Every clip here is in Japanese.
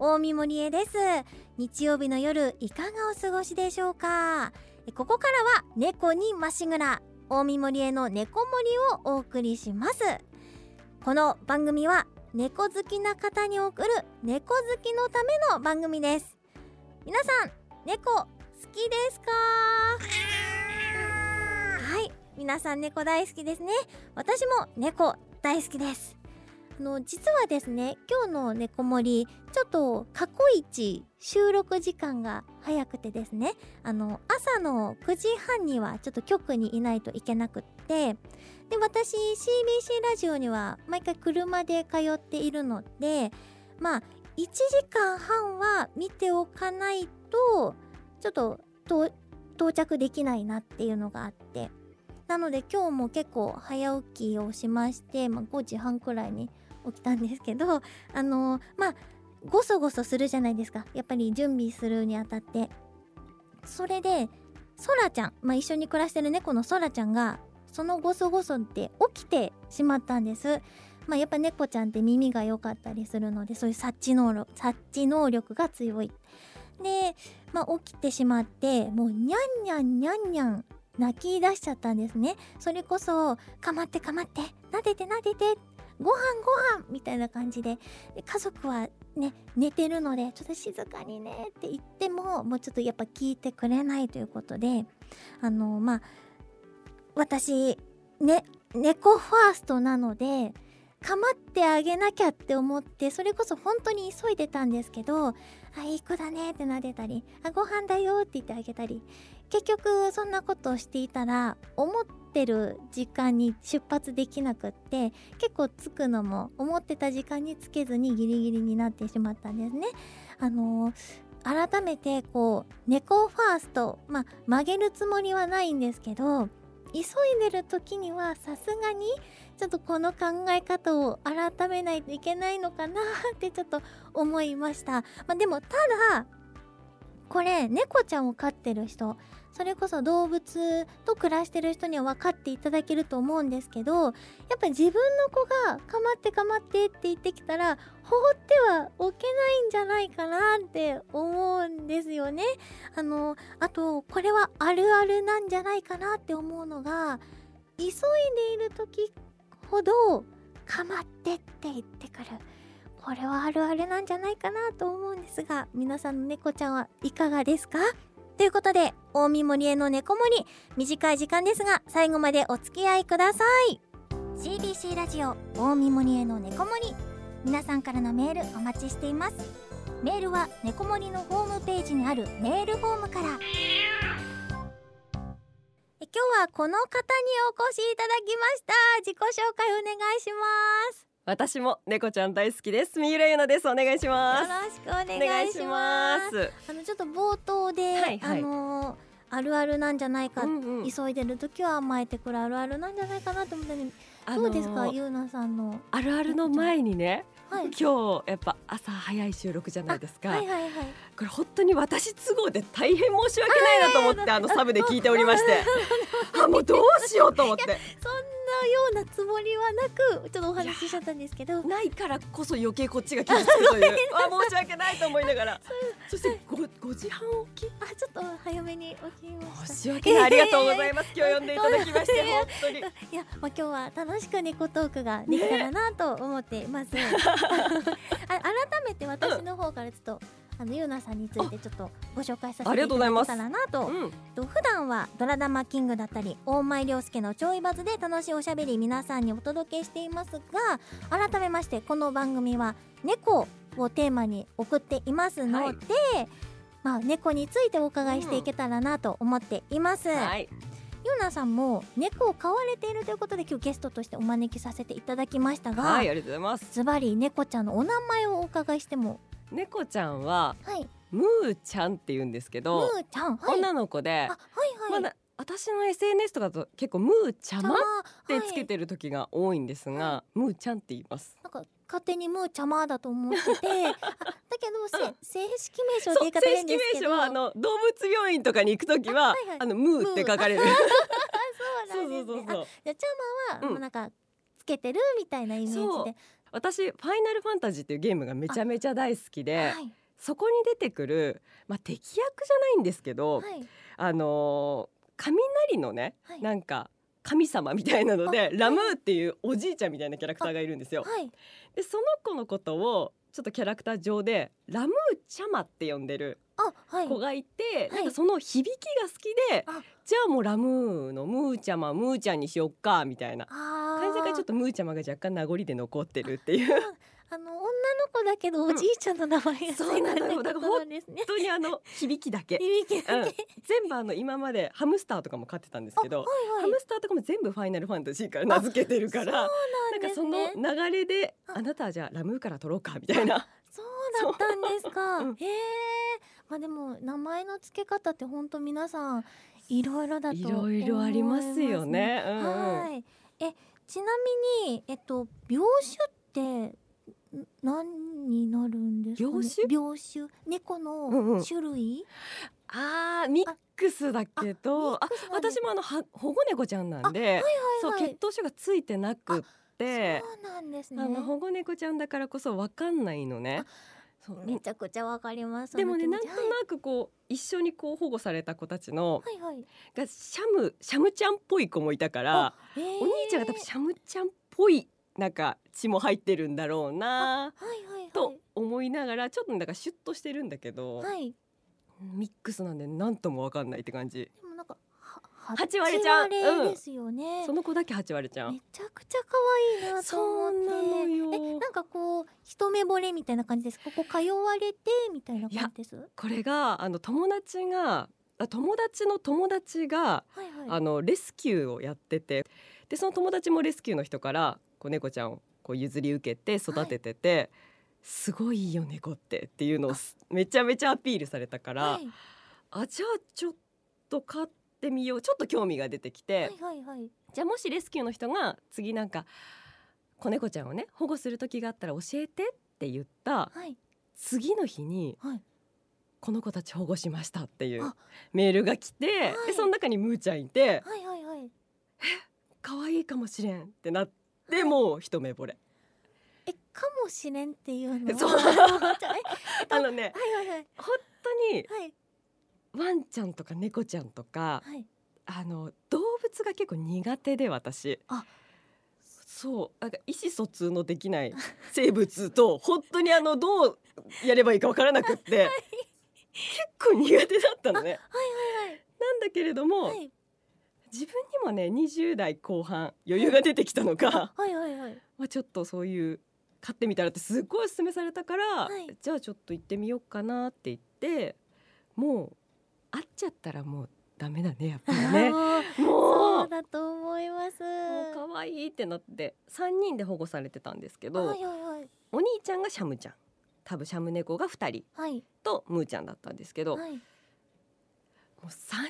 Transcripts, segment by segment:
大見森江です。日曜日の夜いかがお過ごしでしょうか？ここからは猫にましぐら大見森江の猫森をお送りします。この番組は猫好きな方に送る猫好きのための番組です。皆さん猫好きですか？はい。皆さん猫大好きですね。私も猫大好きです。あの実はですね今日の猫森ちょっと過去一収録時間が早くてですねあの朝の9時半にはちょっと局にいないといけなくってで私 CBC ラジオには毎回車で通っているのでまあ1時間半は見ておかないとちょっと到着できないなっていうのがあって。なので今日も結構早起きをしまして、まあ、5時半くらいに起きたんですけどあの、まあごそごそするじゃないですか。やっぱり準備するにあたって。それでソラちゃん、まあ、一緒に暮らしてる猫のソラちゃんがそのゴソゴソって起きてしまったんです。まあやっぱ猫ちゃんって耳が良かったりするのでそういう察知能力察知能力が強い。で、まあ、起きてしまってもうニャンニャンニャンニャン泣き出しちゃったんですね。それこそ「かまってかまって撫でて撫でて」ご飯ご飯みたいな感じで家族はね寝てるのでちょっと静かにねって言ってももうちょっとやっぱ聞いてくれないということであのまあ私ね猫ファーストなので構ってあげなきゃって思ってそれこそ本当に急いでたんですけど「あいい子だね」ってなでたり「あご飯だよ」って言ってあげたり結局そんなことをしていたら思ってる時間に出発できなくって結構着くのも思ってた時間につけずにギリギリになってしまったんですね。あのー、改めてこう猫ファーストまあ曲げるつもりはないんですけど急いでる時にはさすがにちょっとこの考え方を改めないといけないのかなってちょっと思いました。まあ、でもただこれ猫ちゃんを飼ってる人それこそ動物と暮らしてる人には分かっていただけると思うんですけどやっぱり自分の子が「かまってかまって」って言ってきたら放ってはおけないんじゃないかなって思うんですよね。あのあとこれはあるあるなんじゃないかなって思うのが急いでいる時ほど「かまって」って言ってくる。これはあるあるなんじゃないかなと思うんですが皆さんの猫ちゃんはいかがですか？ということで大見森への猫森短い時間ですが最後までお付き合いください。CBC ラジオ大見森への猫森皆さんからのメールお待ちしています。メールは猫森のホームページにあるメールフォームから。今日はこの方にお越しいただきました。自己紹介お願いします私も猫ちゃん大好きです。三浦優奈です。お願いします。よろしくお願いします。あのちょっと冒頭で、はいはい、あのあるあるなんじゃないか、うんうん、急いでる時は甘えてくるあるあるなんじゃないかなと思ったねどうですか、ゆうなさんの？あるあるの前にね、はい、今日やっぱ朝早い収録じゃないですか、はいはいはい、これ本当に私都合で大変申し訳ないなと思ってあのサブで聞いておりまして。あもうどうしようと思って。そんようなつもりはなくちょっとお話ししちゃったんですけど。ないからこそ余計こっちが傷つくという。あ申し訳ないと思いながら。そして五五時半起き？あちょっと早めに起きました申し訳ないありがとうございます。今日呼んでいただきまして本当に。いやまあ今日は楽しく猫トークができたらなと思っています、ね、あ改めて私の方からちょっと、あのゆうなさんについてちょっとご紹介させていただけたらなと、うん、と普段はドラダマキングだったり大前涼介のちょいバズで楽しいおしゃべり皆さんにお届けしていますが改めましてこの番組は猫をテーマに送っていますので、はい、まあ猫についてお伺いしていけたらなと思っています。うんはいゆうなさんも猫を飼われているということで今日ゲストとしてお招きさせていただきましたが、はい、ありがとうございます。ズバリ猫ちゃんのお名前をお伺いしても猫ちゃんは、はい、ムーちゃんって言うんですけど、ムーちゃん、はい、女の子で、はいはい、まだ私の SNS とかと結構ムーちゃまってつけてる時が多いんですが、はい、ムーちゃんって言います。なんか勝手にムーちゃまだと思ってて だけど、うん、正式名称って言い方正式名称はあの動物病院とかに行く時はあはいはい、あのムーって書かれる。そうなんですね。じゃちゃまは、うん、もうなんかけてるみたいなイメージで私ファイナルファンタジーっていうゲームがめちゃめちゃ大好きで、はい、そこに出てくるまあ敵役じゃないんですけど、はい、あの雷のね、はい、なんか神様みたいなのでラムーっていうおじいちゃんみたいなキャラクターがいるんですよ。でその子のことをちょっとキャラクター上でラムーチャマって呼んでる子がいて、なんかその響きが好きで、じゃあもうラムーのムーちゃまムーちゃんにしよっかみたいな。感じがちょっとムーちゃまが若干名残で残ってるっていう。あの女の子だけどおじいちゃんの名前がそうなの。よだから本当にあの 響きだけ。響きだけ、全部あの今までハムスターとかも飼ってたんですけど、ハムスターとかも全部ファイナルファンタジーから名付けてるからなんかその流れであ。なたはじゃあラムーから取ろうかみたいな。そうだったんですか、へえまあでも名前の付け方って本当皆さんいろいろだといろいろありますよね。うん。うん、はい。えちなみにえっと病種って何になるんですか、ね、病種？猫の種類、うん。うん、あーミックスだけどあ私もあのは保護猫ちゃんなんで、はいはいはい、そう血統種がついてなくってそうなんですね。あの保護猫ちゃんだからこそわかんないのね。めちゃくちゃわかりますでもねなんとなくこう一緒にこう保護された子たちの、はい。はい、がシャムシャムちゃんっぽい子もいたから、お兄ちゃんが多分シャムちゃんっぽいなんか血も入ってるんだろうな、と思いながらちょっとなんかシュッとしてるんだけど、はい、ミックスなんで何ともわかんないって感じ。でもなんか八割ちゃんですよね、うん、その子だけ八割ちゃんめちゃくちゃ可愛いなと思って。えなんかこう一目惚れみたいな感じです。ここ通われてみたいな感じです？これがあの友達が友達の友達が、はいはい、あのレスキューをやっててでその友達もレスキューの人からこう猫ちゃんをこう譲り受けて育ててて、はい、すごいいいよ猫ってっていうのをめちゃめちゃアピールされたから、はい、あじゃあちょっと買ってみようちょっと興味が出てきて、はいはいはい、じゃあもしレスキューの人が次なんか子猫ちゃんをね保護する時があったら教えてって言った、はい、次の日に、はい、この子たち保護しましたっていうメールが来て、はい、でその中にムーちゃんいて、はいはかもしれんってなってもう一目惚れ。えかもしれんっていうの？そう。あのね、はいはいはい、本当に、はい、ワンちゃんとか猫ちゃんとか、はい、あの動物が結構苦手で私。あ。そう。なんか意思疎通のできない生物と本当にあのどうやればいいかわからなくって、はい、結構苦手だったのね。はいはいはい、なんだけれども、はい、自分にもね20代後半余裕が出てきたのか、はいはいはい、まあちょっとそういう買ってみたらってすごいお勧めされたから、はい、じゃあちょっと行ってみようかなって言ってもう会っちゃったらもうダメだねやっぱりね。もうそうだと思います。もう可愛いってなって3人で保護されてたんですけど、はいはいはい、お兄ちゃんがシャムちゃん。多分シャム猫が2人とムーちゃんだったんですけど、はい、もう3人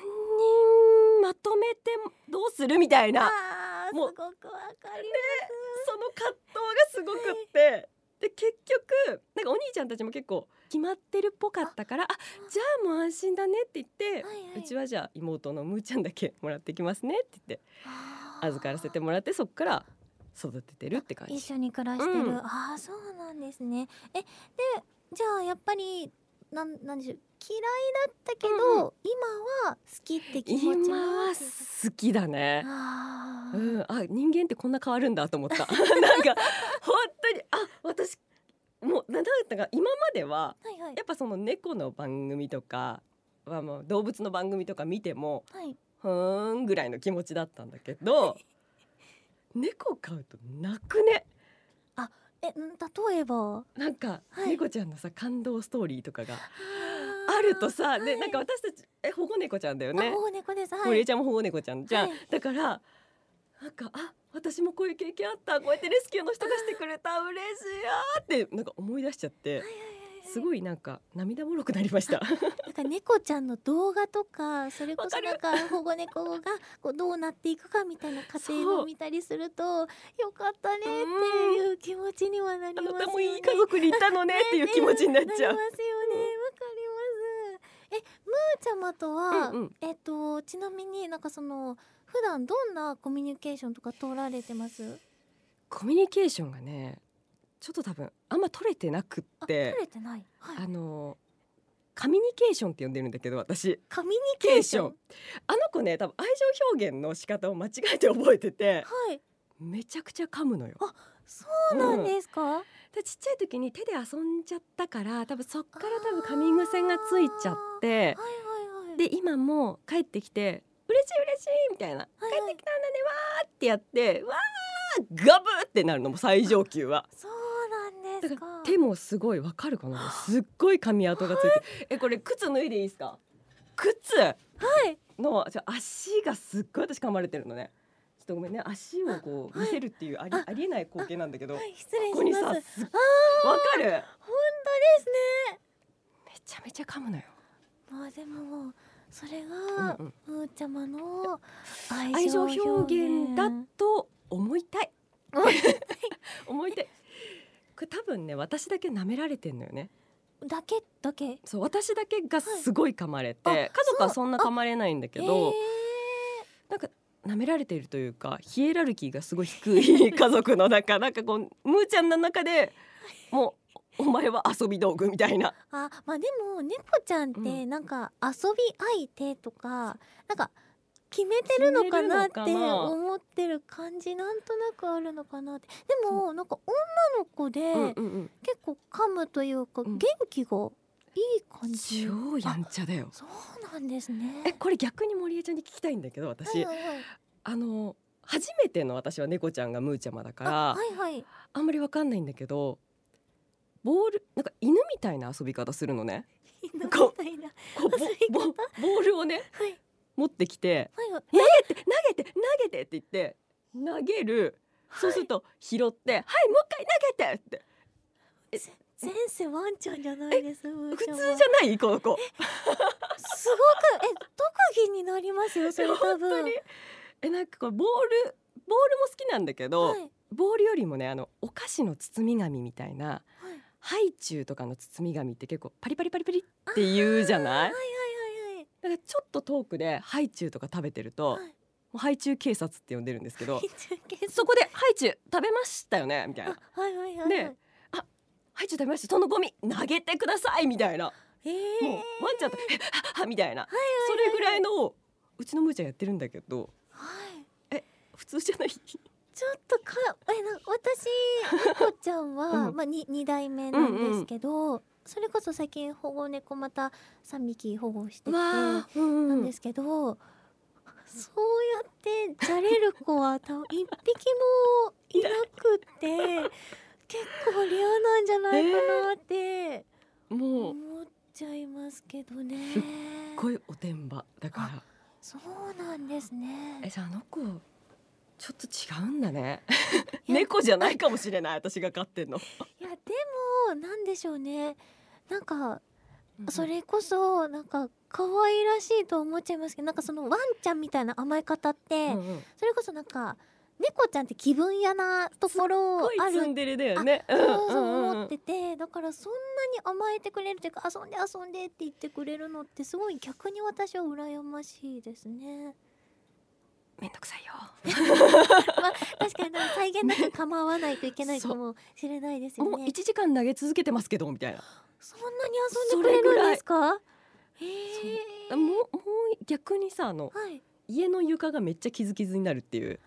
まとめてどうするみたいな。もうすごくわかります、その葛藤がすごくって、はい、で結局なんかお兄ちゃんたちも結構決まってるっぽかったからあじゃあもう安心だねって言って、はいはい、うちはじゃあ妹のむーちゃんだけもらってきますねって言って預からせてもらってそっから育ててるって感じ。一緒に暮らしてる、うん、ああそうなんですね。えでじゃあやっぱりなんなんでしょう嫌いだったけど、うん、今は好きって気持ち今は好きだね。あ,、うん、あ人間ってこんな変わるんだと思った。なんか本当にあ私もうなんだったか今までは、はいはい、やっぱその猫の番組とかはもう動物の番組とか見ても、はい、ふーんぐらいの気持ちだったんだけど猫飼うと泣くね。あえ例えば。なんか、はい、猫ちゃんのさ感動ストーリーとかがあるとさ、でなんか私たちえ保護猫ちゃんだよね。保護猫です。はい、ちゃんも保護猫ちゃんじゃん。だからなんかあ私もこういう経験あった。こうやってレスキューの人がしてくれた。嬉しい。やってなんか思い出しちゃって。すごいなんか涙もろくなりました。なんか猫ちゃんの動画とか、それこそなんか保護猫がこうどうなっていくかみたいな過程を見たりすると、よかったねっていう気持ちにはなりますよね。もいい家族にいたのねっていう気持ちになっちゃう。なりますよね。わかります。え、ムーちゃまとは、うんうん、えっとちなみになんかその普段どんなコミュニケーションとか取られてます？コミュニケーションがねちょっと多分あんま取れてなくって。取れてない、はい、あのカミュニケーションって呼んでるんだけど私。カミュニケーション？あの子ね多分愛情表現の仕方を間違えて覚えてて、はい、めちゃくちゃ噛むのよ。あそうなんですか、うん、でちっちゃい時に手で遊んじゃったから多分そっから多分噛み癖がついちゃって、はいはいはい、で今も帰ってきて嬉しい嬉しいみたいな、はいはい、帰ってきたんだねわーってやってわーガブってなるのも最上級は。そうですか？手もすごいわかるかなすっごい噛み跡がついて、はい、えこれ靴脱いでいいですか？靴？はい。のじゃ足がすっごい私噛まれてるのね。ちょっとごめんね。足をこう見せるっていうあり,、ありえない光景なんだけど、はい、失礼します。ここにさわかる。本当ですね。めちゃめちゃ噛むのよ。まあでもそれが、うんうん、むーちゃまの愛情表現だと思いたい。思いたいこれ多分ね私だけ舐められてんのよね。だけ？だけ？そう私だけがすごい噛まれて、はい、家族はそんな噛まれないんだけどなんか舐められているというかヒエラルキーがすごい低い 家族の中なんかこうむーちゃんの中でもうお前は遊び道具みたいな。あまあでも猫ちゃんってなんか遊び相手とか、なんか決めてるのかなって思ってる感じなんとなくあるのかなって。でもなんか女の子で結構噛むというか元気がいい感じ、超やんちゃだよ。そうなんですね。えこれ逆に森江ちゃんに聞きたいんだけど私、はいはいはい、あの初めての私は猫ちゃんがむーちゃまだからあ,、はいはい、あんまりわかんないんだけどボールなんか犬みたいな遊び方するのね。犬みたいなボボールをね、はい、持ってきて、投げて投げて投げてって言って投げる、そうすると拾ってはい。もう一回投げてって。先生ワンちゃんじゃないです普通じゃない？この子。すごくえ特技になりますよ それ多分。えなんかこれボールボールも好きなんだけど、はい、ボールよりもねあのお菓子の包み紙みたいな、はい、ハイチュウとかの包み紙って結構パリパリパリパリって言うじゃない、はいはいだからちょっと遠くでハイチュウとか食べてると、はい、もうハイチュウ警察って呼んでるんですけどそこでハイチュウ食べましたよねみたいな。はいはいはい、であハイチュウ食べました。そのゴミ投げてくださいみたいな。えー、もうワンちゃんと「はみたいな、はいはいはい、それぐらいのうちのむーちゃんやってるんだけど、はい、え普通じゃない？ちょっとかえな私猫ちゃんは、うん、まあ、に2代目なんですけど、うんうん、それこそ最近保護猫また3匹保護しててなんですけど、そうやってじゃれる子はた1匹もいなくて結構レアなんじゃないかなって、もう。思っちゃいますけどね。すっごいおてんばだから。そうなんですね。えじゃああの子ちょっと違うんだね。猫じゃないかもしれない私が飼ってんの。いやでもなんでしょうねなんかそれこそなんか可愛らしいと思っちゃいますけどなんかそのワンちゃんみたいな甘え方って、それこそなんか猫ちゃんって気分屋なところあるんでるだよね。そうそう思ってて、だからそんなに甘えてくれるというか遊んで遊んでって言ってくれるのってすごい逆に私は羨ましいですね。めんどくさいよ。まあ確かに再現なく構わないといけないかもしれないですよね。もう一時間投げ続けてますけどみたいな。そんなに遊んでくれるんですか？へえもうもう逆にさあの、はい、家の床がめっちゃ傷傷になるっていう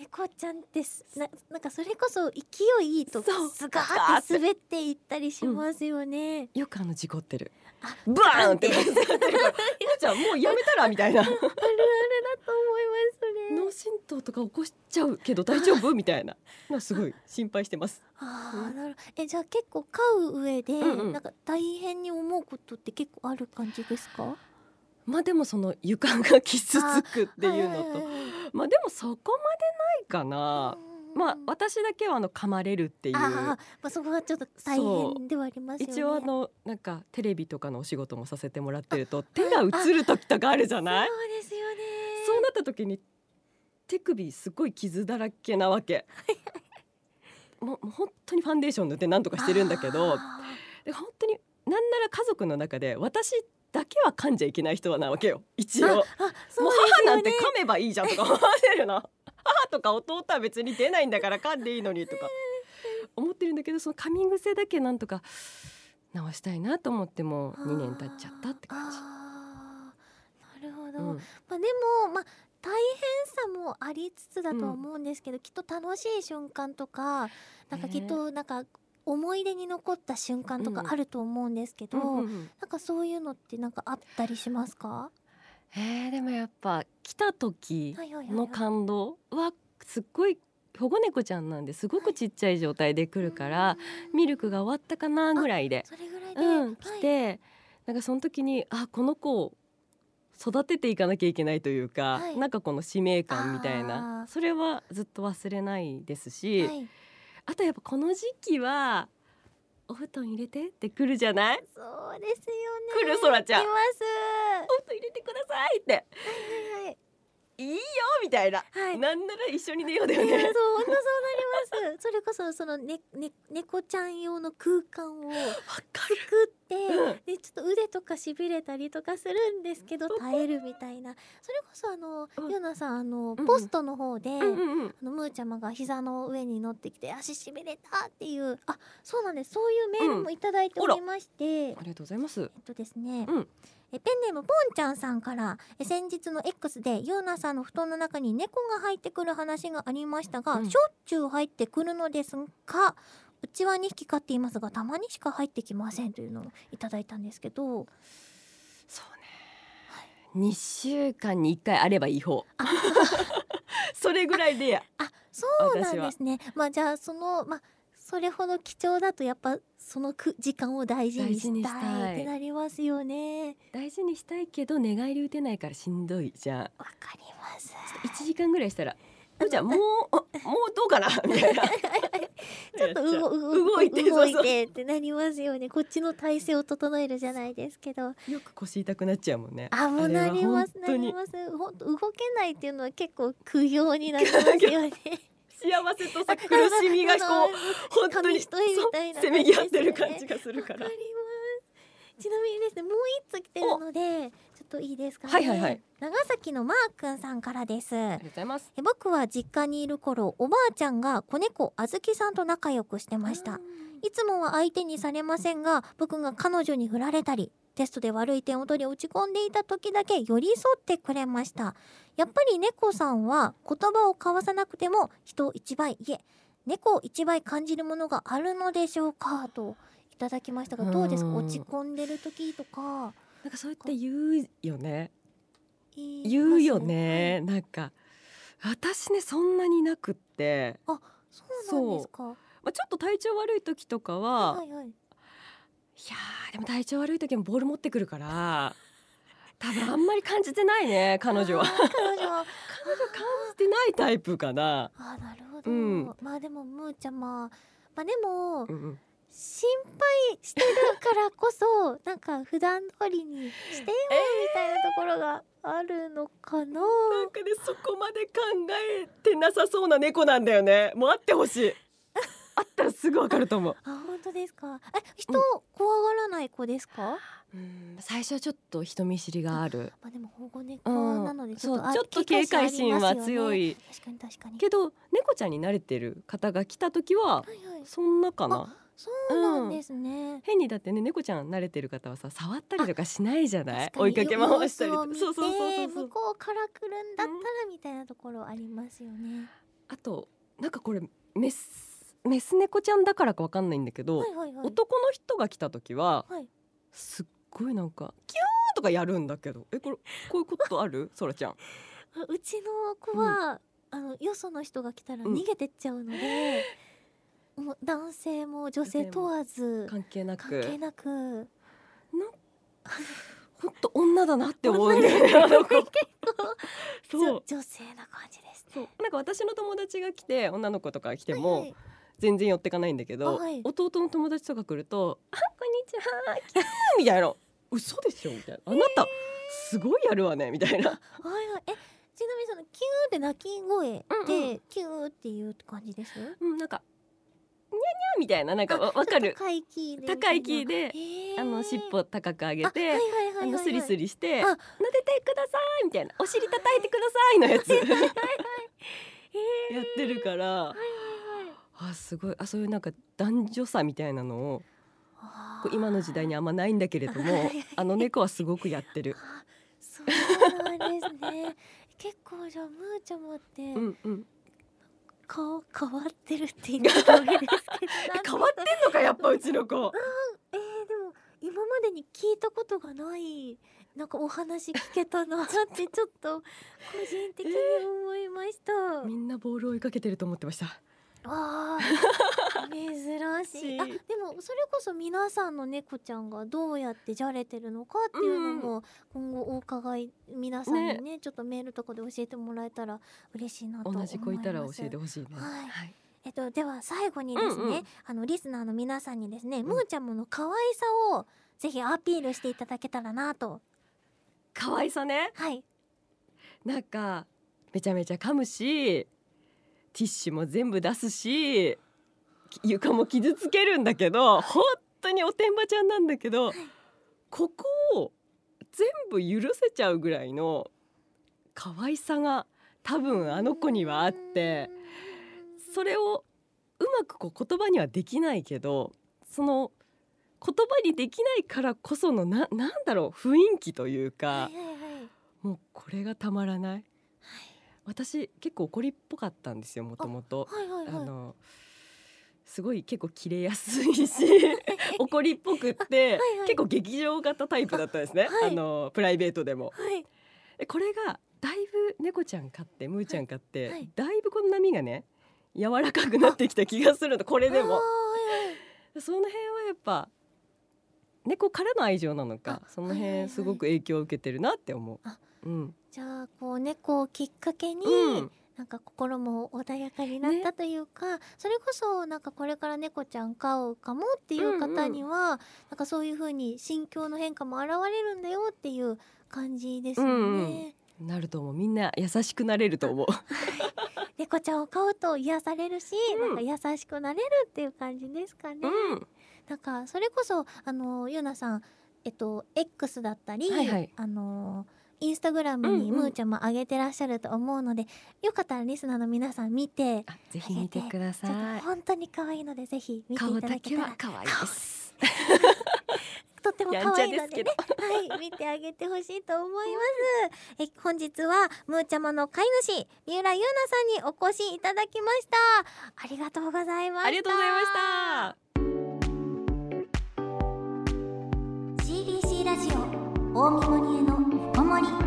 猫ちゃんってななんかそれこそ勢いいいとすがーって滑っていったりしますよね、うん、よくあの事故ってる。バーンってじゃあもうやめたらみたいな。あるあるだと思いますそれ脳震盪とか起こしちゃうけど大丈夫？みたいな。のすごい心配してます。ああなるえじゃあ結構飼う上で、うんうん、なんか大変に思うことって結構ある感じですか？まあでもその床が傷つくっていうのと。まあでもそこまでないかな。まあ私だけはあの噛まれるっていう。あ、まあ、そこがちょっと大変ではあります、ね、一応あのなんかテレビとかのお仕事もさせてもらってると手が映る時とかあるじゃない？そうですよね。そうなった時に手首すごい傷だらけなわけ。もう本当にファンデーション塗って何とかしてるんだけど。で本当になんなら家族の中で私だけは噛んじゃいけない人はなわけよ。一応、ね、もう母なんて噛めばいいじゃんとか思われるの母とか弟は別に出ないんだから噛んでいいのにとか思ってるんだけどその噛み癖だけなんとか直したいなと思っても2年経っちゃったって感じ。なるほど、うん、まあ、でも、まあ、大変さもありつつだと思うんですけど、うん、きっと楽しい瞬間とかなんかきっとなんか思い出に残った瞬間とかあると思うんですけど、うんうんうん、なんかそういうのってなんかあったりしますか？えー、でもやっぱ来た時の感動はすっごい保護猫ちゃんなんです。ごくちっちゃい状態で来るから、はい、ミルクが終わったかなぐらいでうん、来て、はい、なんかその時にあこの子を育てていかなきゃいけないというか、はい、なんかこの使命感みたいなそれはずっと忘れないですし、はい、あとやっぱこの時期はお布団入れてって来るじゃない？そうですよね。来るそらちゃん。来ます。お布団入れてくださいって、はいはいはい、いいよみたいな、はい、なんなら一緒に寝ようだよね。そう本当そうなります。それこそそのねね猫ちゃん用の空間を作って、うん、でちょっと腕とかしびれたりとかするんですけど耐えるみたいな。それこそあの、うん、ヨナさんあの、ポストの方で、うんうんうん、あのムーちゃまが膝の上に乗ってきて足しびれたっていうあそうなんです。そういうメールもいただいておりまして、ありがとうございます。えっとですね。えペンネームポンちゃんさんからえ先日の X でユーナさんの布団の中に猫が入ってくる話がありましたが、うん、しょっちゅう入ってくるのですがうちは2匹飼っていますがたまにしか入ってきませんというのをいただいたんですけど。そうね、はい、2週間に1回あればいい方。それぐらいで。あそうなんですね。まあじゃあそのまあそれほど貴重だとやっぱそのく時間を大事にしたいってなりますよね。大事にしたいけど寝返り打てないからしんどい。じゃんわかります。一時間ぐらいしたらじゃあもう もうどうかな？みたいな。ちょっと動いて動いてってなりますよね。こっちの体勢を整えるじゃないですけど。よく腰痛くなっちゃうもんね。あもうなりますなります。本当動けないっていうのは結構苦行になりますよね。幸せとさ苦しみがこう 本当にせめぎ合ってる感じがするから。ちなみにですねもう一つ来てるのでといいですかね、はいはいはい、長崎のマー君さんからです。ありがとうございます。え僕は実家にいる頃おばあちゃんが子猫あずきさんと仲良くしてました。いつもは相手にされませんが僕が彼女に振られたりテストで悪い点を取り落ち込んでいた時だけ寄り添ってくれました。やっぱり猫さんは言葉を交わさなくても人一倍いえ猫一倍感じるものがあるのでしょうか？といただきましたがどうですか？落ち込んでる時とかなんかそうやって言うよね。言うよね、はい、なんか私ねそんなになくって。あそうなんですか。まあ、ちょっと体調悪い時とかは、はいはいはい、いやでも体調悪い時もボール持ってくるから多分あんまり感じてないね 彼女は。彼女彼女感じてないタイプかな。あなるほど、うん、まあでもむーちゃままあでも、うんうん心配してるからこそ なんか普段通りにしてよみたいなところがあるのかな、えー、なんかねそこまで考えてなさそうな猫なんだよねもう会ってほしい あったらすぐわかると思う。あ本当ですか。え人、うん、怖がらない子ですか？うん最初はちょっと人見知りがある。まあでも保護猫なのでちょっと、うん、ちょっと警戒心は強い。確かに確かに。けど猫ちゃんに慣れてる方が来た時は、はいはい、そんなかな。そうなんですね、うん、変にだってね猫ちゃん慣れてる方はさ触ったりとかしないじゃない？追いかけ回したりそうそうそうそう。向こうから来るんだったらみたいなところありますよね、あとなんかこれメスメス猫ちゃんだからかわかんないんだけど、はいはいはい、男の人が来た時は、はい、すっごいなんかキューとかやるんだけど。えこれこういうことある？そらちゃん。うちの子は、うん、あのよその人が来たら逃げてっちゃうので、うん、もう男性も女性問わず関係なく。関係なく。な本当女だなって思うんだよね。そう。女性な感じですね。なんか私の友達が来て女の子とか来ても、はいはい。全然寄ってかないんだけど、はい、弟の友達とか来ると「あこんにちはキャー」みたいな「嘘でしょ」みたいな「あなたすごいやるわね」みたいな。はいはい。えちなみにそのキューって鳴き声で、うんうん、キューっていう感じです？うんなんかにゃみたいななんかわかる。高いキーで高いキーであの尻尾高く上げてあのスリスリして撫でてくださいみたいな。お尻叩いてくださいのやつ。やってるから。ああすごい。あそういうなんか男女差みたいなのを今の時代にあんまないんだけれどもあの猫はすごくやってる。そうなんですね。結構じゃあむーちゃまって、うんうん顔変わってるって言ったわけですけど 変わってんのかやっぱうちの子、うん、えー、でも今までに聞いたことがないなんかお話聞けたなってちょっと個人的に思いました、えー、みんなボールを追いかけてると思ってましたあ。珍しい。あでもそれこそ皆さんの猫ちゃんがどうやってじゃれてるのかっていうのも今後お伺い皆さんにね、ね、ちょっとメールとかで教えてもらえたら嬉しいなと同じ子いたら教えてほしいね、はい、はい。えっと、では最後にですね、うんうん、あのリスナーの皆さんにですね、うん、むーちゃんもの可愛さをぜひアピールしていただけたらなと。可愛さね。はい。なんかめちゃめちゃ噛むしティッシュも全部出すし床も傷つけるんだけど本当におてんばちゃんなんだけどここを全部許せちゃうぐらいの可愛さが多分あの子にはあってそれをうまくこう言葉にはできないけどその言葉にできないからこそのななんだろう雰囲気というか、もうこれがたまらない私結構怒りっぽかったんですよもともと。あのすごい結構切れやすいし 怒りっぽくって、はいはい、結構劇場型タイプだったんですね、あはい、あのプライベートでも。はい、これがだいぶ猫ちゃん飼ってむーちゃん飼って、はい、だいぶこの波がね柔らかくなってきた気がするのこれでも。その辺はやっぱ猫からの愛情なのかその辺すごく影響を受けてるなって思う。うん、じゃあこう猫をきっかけに、うん、なんか心も穏やかになったというか、ね、それこそなんかこれから猫ちゃん飼うかもっていう方には、うんうん、なんかそういう風に心境の変化も現れるんだよっていう感じですよね。うんうん、なると思う。みんな優しくなれると思う。猫ちゃんを飼うと癒されるし、うん、なんか優しくなれるっていう感じですかね。うん、なんかそれこそあのゆなさんえっと X だったり、はいはい、あのインスタグラムにむーちゃんも上げてらっしゃると思うので、うんうん、よかったらリスナーの皆さん見てぜひ見てください。本当に可愛いのでぜひ見ていただけたら。可愛いです。とっても可愛いのでね。はい。見てあげてほしいと思います。え本日はむーちゃまの飼い主三浦優奈さんにお越しいただきました。ありがとうございました。ありがとうございました。CBC ラジオ大見森への森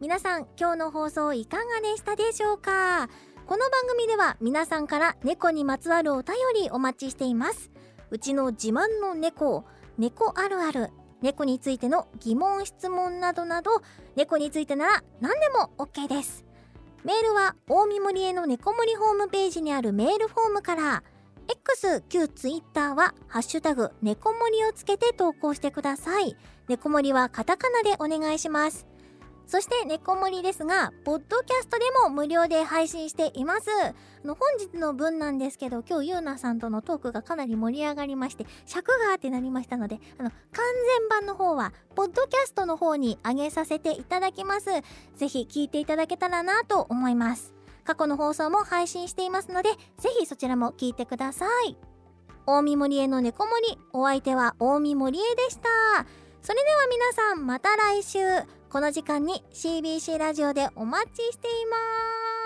皆さん今日の放送いかがでしたでしょうか？この番組では皆さんから猫にまつわるお便りお待ちしています。うちの自慢の猫猫あるある猫についての疑問質問などなど猫についてなら何でも OK です。メールは大見森への猫森ホームページにあるメールフォームから X 旧 Twitter はハッシュタグ猫森をつけて投稿してください。猫森はカタカナでお願いします。そして猫森ですが、ポッドキャストでも無料で配信しています。あの本日の分なんですけど、今日ゆうなさんとのトークがかなり盛り上がりまして、尺があってなりましたので、あの、完全版の方は、ポッドキャストの方に上げさせていただきます。ぜひ聞いていただけたらなと思います。過去の放送も配信していますので、ぜひそちらも聞いてください。大見森への猫森、お相手は大見森へでした。それでは皆さんまた来週。この時間に CBC ラジオでお待ちしています。